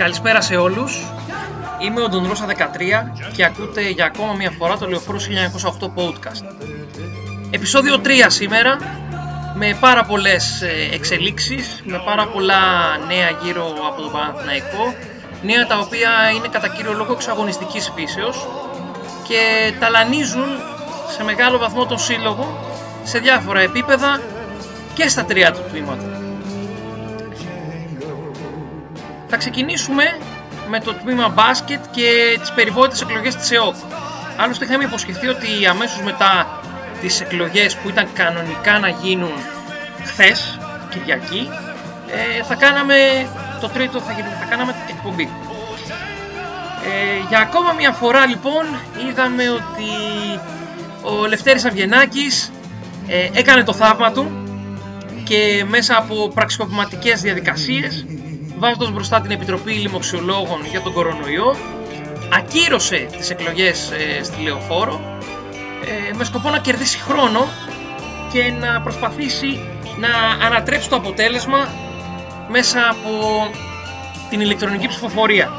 Καλησπέρα σε όλους. Είμαι ο Ντονρόσα 13 και ακούτε για ακόμα μια φορά το Λεωφόρος 1908 podcast. Επισόδιο 3 σήμερα με πάρα πολλές ε, εξελίξεις, με πάρα πολλά νέα γύρω από τον Παναθηναϊκό, νέα τα οποία είναι κατά κύριο λόγο εξαγωνιστικής φύσεως και ταλανίζουν σε μεγάλο βαθμό τον σύλλογο σε διάφορα επίπεδα και στα τρία του τμήματα. Θα ξεκινήσουμε με το τμήμα μπάσκετ και τις περιβόητες εκλογές της ΕΟΚ. Άλλωστε είχαμε υποσχεθεί ότι αμέσως μετά τις εκλογές που ήταν κανονικά να γίνουν χθες, Κυριακή, ε, θα κάναμε το τρίτο, θα, θα κάναμε εκπομπή. Ε, για ακόμα μια φορά λοιπόν είδαμε ότι ο Λευτέρης Αυγενάκης ε, έκανε το θαύμα του και μέσα από πραξικοπηματικές διαδικασίες βάζοντας μπροστά την Επιτροπή Λοιμοξιολόγων για τον κορονοϊό ακύρωσε τις εκλογές ε, στη Λεωφόρο ε, με σκοπό να κερδίσει χρόνο και να προσπαθήσει να ανατρέψει το αποτέλεσμα μέσα από την ηλεκτρονική ψηφοφορία.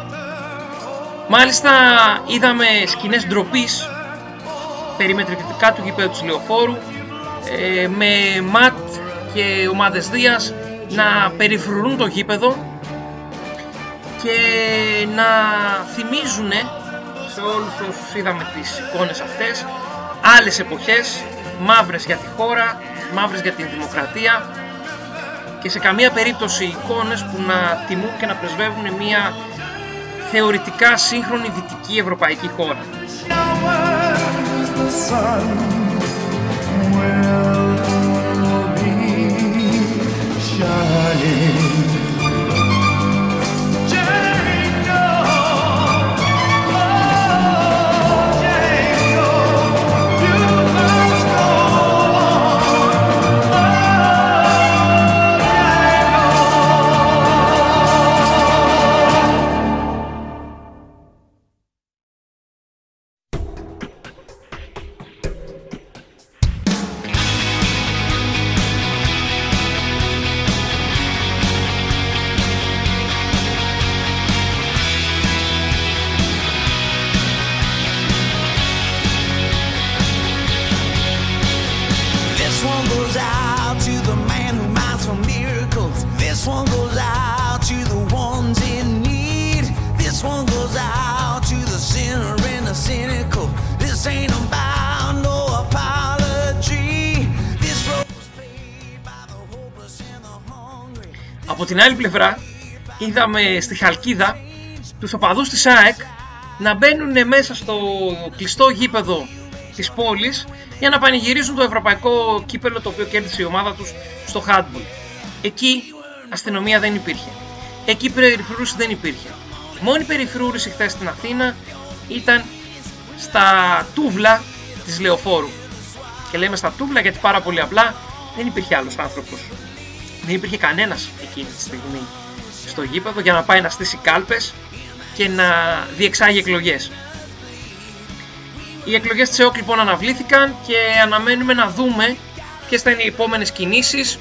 Μάλιστα είδαμε σκηνές ντροπής περιμετρικά του γηπέδου της Λεωφόρου ε, με ΜΑΤ και ομάδες Δίας να περιφρουρούν το γήπεδο και να θυμίζουν σε όλους όσους είδαμε τις εικόνες αυτές άλλες εποχές, μαύρες για τη χώρα, μαύρες για την δημοκρατία και σε καμία περίπτωση εικόνες που να τιμούν και να πρεσβεύουν μια θεωρητικά σύγχρονη δυτική ευρωπαϊκή χώρα. Από την άλλη πλευρά είδαμε στη Χαλκίδα τους οπαδούς της ΑΕΚ να μπαίνουν μέσα στο κλειστό γήπεδο της πόλης για να πανηγυρίζουν το ευρωπαϊκό κύπελο το οποίο κέρδισε η ομάδα τους στο handball. Εκεί αστυνομία δεν υπήρχε. Εκεί περιφρούρηση δεν υπήρχε. Μόνη περιφρούρηση χθες στην Αθήνα ήταν στα τούβλα της Λεωφόρου. Και λέμε στα τούβλα γιατί πάρα πολύ απλά δεν υπήρχε άλλος άνθρωπος. Δεν υπήρχε κανένας εκείνη τη στιγμή στο γήπεδο για να πάει να στήσει κάλπες και να διεξάγει εκλογές. Οι εκλογές της ΕΟΚ λοιπόν αναβλήθηκαν και αναμένουμε να δούμε ποιες θα είναι οι επόμενες κινήσεις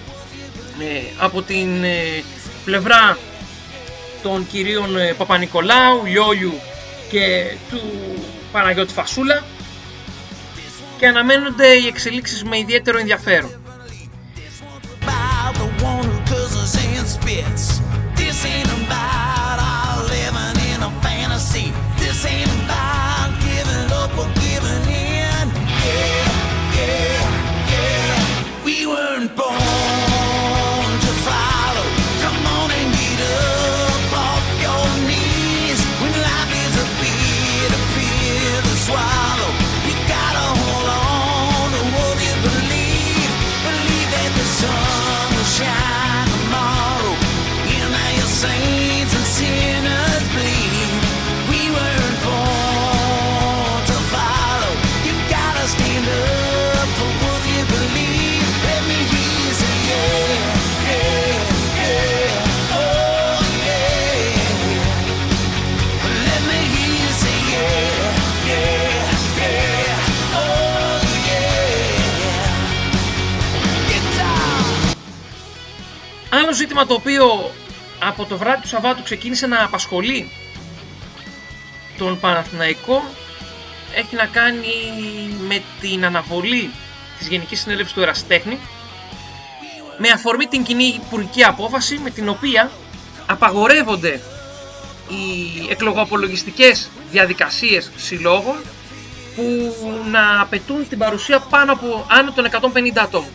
ε, από την ε, πλευρά των κυρίων ε, Παπα-Νικολάου, Λιόλιου και του Παναγιώτη Φασούλα και αναμένονται οι εξελίξεις με ιδιαίτερο ενδιαφέρον. fits. Ζήτημα το οποίο από το βράδυ του Σαββάτου ξεκίνησε να απασχολεί τον Παναθηναϊκό έχει να κάνει με την αναβολή της Γενικής Συνέλευσης του Εραστέχνη με αφορμή την κοινή υπουργική απόφαση με την οποία απαγορεύονται οι εκλογοαπολογιστικές διαδικασίες συλλόγων που να απαιτούν την παρουσία πάνω από άνω των 150 ατόμων.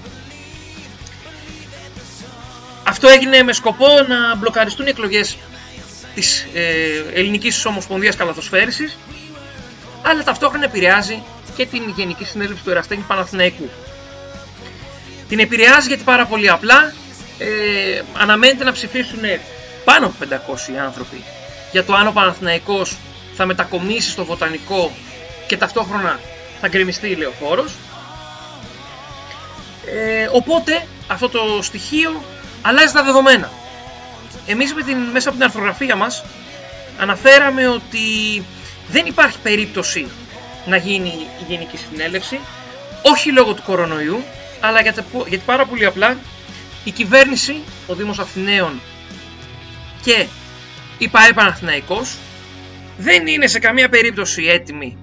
Αυτό έγινε με σκοπό να μπλοκαριστούν οι εκλογές της ε, Ελληνικής Ομοσπονδίας Καλαθοσφαίρισης αλλά ταυτόχρονα επηρεάζει και την Γενική Συνέλευση του Εραστέχνη Παναθηναϊκού. Την επηρεάζει γιατί πάρα πολύ απλά ε, αναμένεται να ψηφίσουν πάνω από 500 άνθρωποι για το αν ο Παναθηναϊκός θα μετακομίσει στο Βοτανικό και ταυτόχρονα θα γκρεμιστεί η Λεωφόρος. Ε, οπότε αυτό το στοιχείο αλλάζει τα δεδομένα. Εμείς με την, μέσα από την αρθρογραφία μας αναφέραμε ότι δεν υπάρχει περίπτωση να γίνει η Γενική Συνέλευση, όχι λόγω του κορονοϊού, αλλά γιατί, γιατί πάρα πολύ απλά η κυβέρνηση, ο Δήμος Αθηναίων και η ΠαΕ Παναθηναϊκός δεν είναι σε καμία περίπτωση έτοιμοι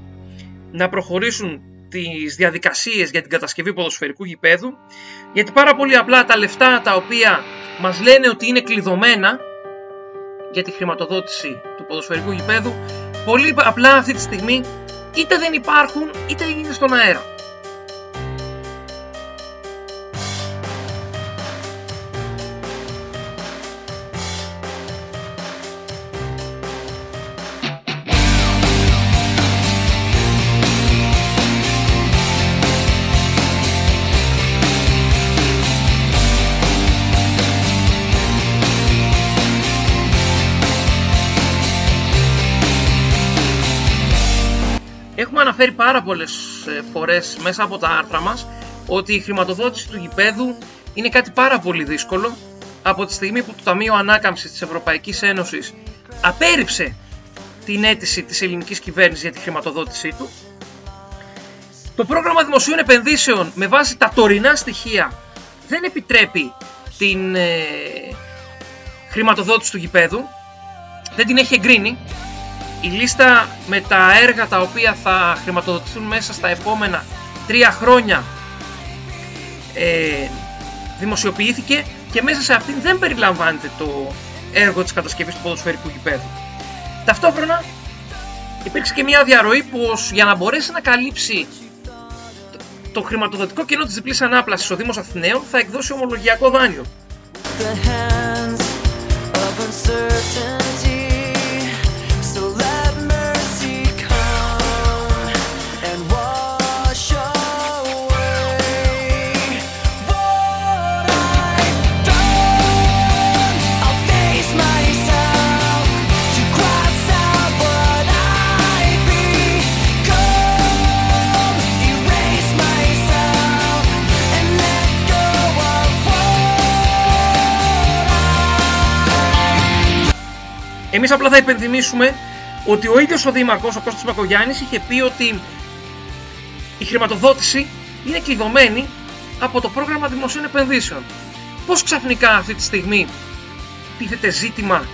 να προχωρήσουν τις διαδικασίες για την κατασκευή ποδοσφαιρικού γηπέδου γιατί πάρα πολύ απλά τα λεφτά τα οποία μας λένε ότι είναι κλειδωμένα για τη χρηματοδότηση του ποδοσφαιρικού γηπέδου πολύ απλά αυτή τη στιγμή είτε δεν υπάρχουν είτε είναι στον αέρα. Αναφέρει πάρα πολλές ε, φορές μέσα από τα άρθρα μας ότι η χρηματοδότηση του γηπέδου είναι κάτι πάρα πολύ δύσκολο από τη στιγμή που το Ταμείο Ανάκαμψης της Ευρωπαϊκής Ένωσης απέρριψε την αίτηση της ελληνικής κυβέρνησης για τη χρηματοδότησή του. Το πρόγραμμα δημοσίων επενδύσεων με βάση τα τωρινά στοιχεία δεν επιτρέπει την ε, χρηματοδότηση του γηπέδου, δεν την έχει εγκρίνει η λίστα με τα έργα τα οποία θα χρηματοδοτηθούν μέσα στα επόμενα τρία χρόνια ε, δημοσιοποιήθηκε και μέσα σε αυτήν δεν περιλαμβάνεται το έργο της κατασκευής του ποδοσφαιρικού γηπέδου. Ταυτόχρονα υπήρξε και μια διαρροή πως για να μπορέσει να καλύψει το, χρηματοδοτικό κενό της διπλής ανάπλασης ο Δήμος Αθηναίων θα εκδώσει ομολογιακό δάνειο. Εμείς απλά θα υπενθυμίσουμε ότι ο ίδιος ο Δήμαρχος, ο Κώστας Μακογιάννης, είχε πει ότι η χρηματοδότηση είναι κλειδωμένη από το πρόγραμμα δημοσίων επενδύσεων. Πώς ξαφνικά αυτή τη στιγμή τίθεται ζήτημα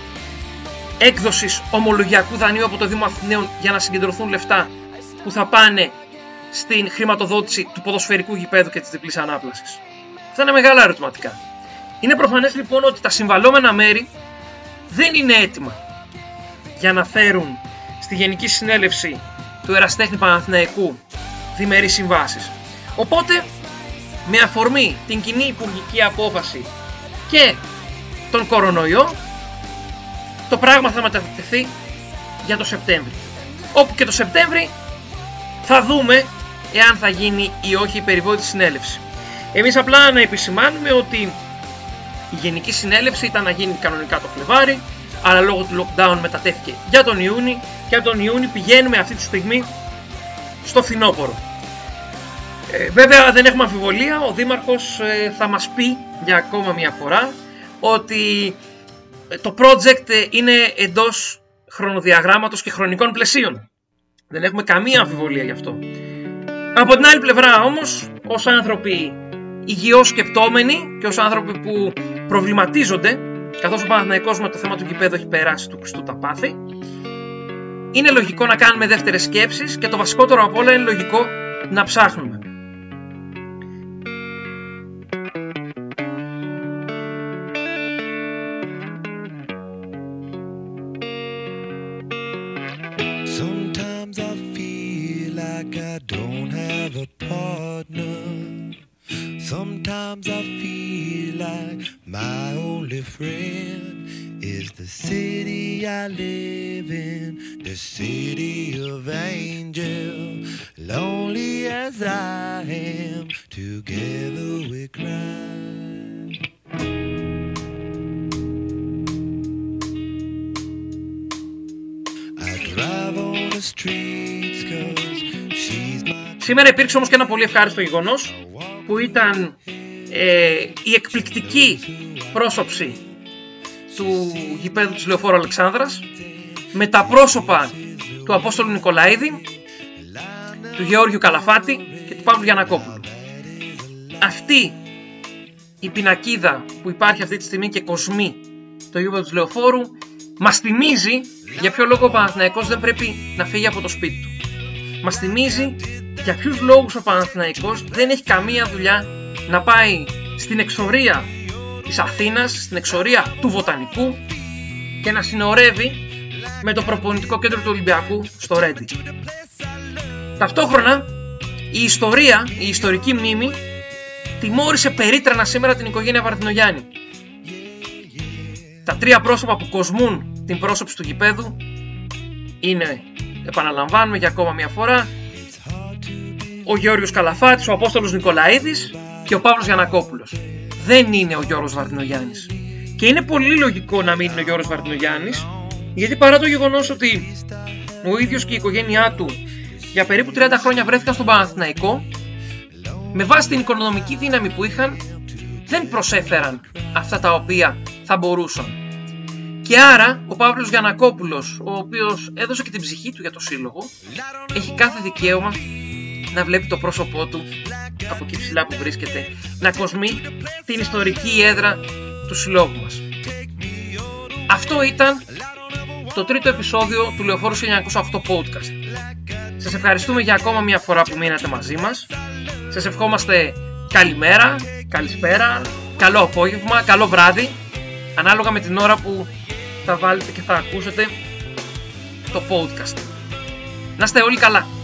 έκδοσης ομολογιακού δανείου από το Δήμο Αθηναίων για να συγκεντρωθούν λεφτά που θα πάνε στην χρηματοδότηση του ποδοσφαιρικού γηπέδου και της διπλής ανάπλασης; Αυτά είναι μεγάλα ερωτηματικά. Είναι προφανές λοιπόν ότι τα συμβαλόμενα μέρη δεν είναι έτοιμα για να φέρουν στη Γενική Συνέλευση του Εραστέχνη Παναθηναϊκού διμερείς συμβάσεις. Οπότε, με αφορμή την κοινή υπουργική απόφαση και τον κορονοϊό, το πράγμα θα μετατεθεί για το Σεπτέμβρη. Όπου και το Σεπτέμβρη θα δούμε εάν θα γίνει ή όχι η περιβόητη συνέλευση. Εμείς απλά να επισημάνουμε ότι η Γενική Συνέλευση ήταν να γίνει κανονικά το Φλεβάρι, αλλά λόγω του lockdown μετατέθηκε για τον Ιούνι και από τον Ιούνι πηγαίνουμε αυτή τη στιγμή στο φθινόπωρο. Ε, βέβαια δεν έχουμε αμφιβολία, ο Δήμαρχος ε, θα μας πει για ακόμα μια φορά ότι ε, το project είναι εντός χρονοδιαγράμματος και χρονικών πλαισίων. Δεν έχουμε καμία αμφιβολία γι' αυτό. Από την άλλη πλευρά όμως, ως άνθρωποι υγιώς σκεπτόμενοι και ως άνθρωποι που προβληματίζονται καθώς ο Παναθηναϊκός με το θέμα του γηπέδου έχει περάσει του Χριστού τα πάθη είναι λογικό να κάνουμε δεύτερες σκέψεις και το βασικότερο από όλα είναι λογικό να ψάχνουμε. Of angels. Lonely as I am, together we cry. I drive on the streets cause she's my... Σήμερα υπήρξε όμως και ένα πολύ ευχάριστο γεγονός που ήταν ε, η εκπληκτική πρόσωψη του γηπέδου της Λεωφόρου Αλεξάνδρας με τα πρόσωπα του Απόστολου Νικολαίδη, του Γεώργιου Καλαφάτη και του Παύλου Γιανακόπουλου. Αυτή η πινακίδα που υπάρχει αυτή τη στιγμή και κοσμεί το γήπεδο του Λεωφόρου μας θυμίζει για ποιο λόγο ο Παναθηναϊκός δεν πρέπει να φύγει από το σπίτι του. Μας θυμίζει για ποιους λόγους ο Παναθηναϊκός δεν έχει καμία δουλειά να πάει στην εξορία της Αθήνας, στην εξορία του Βοτανικού και να συνορεύει με το προπονητικό κέντρο του Ολυμπιακού στο Ρέντι. Ταυτόχρονα η ιστορία, η ιστορική μνήμη τιμώρησε περίτρανα σήμερα την οικογένεια Βαρδινογιάννη. Τα τρία πρόσωπα που κοσμούν την πρόσωψη του γηπέδου είναι, επαναλαμβάνουμε για ακόμα μια φορά, ο Γεώργιος Καλαφάτης, ο Απόστολος Νικολαίδης και ο Παύλος Γιανακόπουλος. Δεν είναι ο Γιώργος Βαρδινογιάννης. Και είναι πολύ λογικό να μην είναι ο Γιώργος Βαρδινογιάννης, γιατί παρά το γεγονός ότι ο ίδιος και η οικογένειά του για περίπου 30 χρόνια βρέθηκαν στον Παναθηναϊκό, με βάση την οικονομική δύναμη που είχαν, δεν προσέφεραν αυτά τα οποία θα μπορούσαν. Και άρα ο Παύλος Γιανακόπουλος, ο οποίος έδωσε και την ψυχή του για το σύλλογο, έχει κάθε δικαίωμα να βλέπει το πρόσωπό του από εκεί ψηλά που βρίσκεται, να κοσμεί την ιστορική έδρα του συλλόγου μας. Αυτό ήταν το τρίτο επεισόδιο του Λεωφόρου 1908 podcast. Σας ευχαριστούμε για ακόμα μια φορά που μείνατε μαζί μας. Σας ευχόμαστε καλημέρα, καλησπέρα, καλό απόγευμα, καλό βράδυ, ανάλογα με την ώρα που θα βάλετε και θα ακούσετε το podcast. Να είστε όλοι καλά.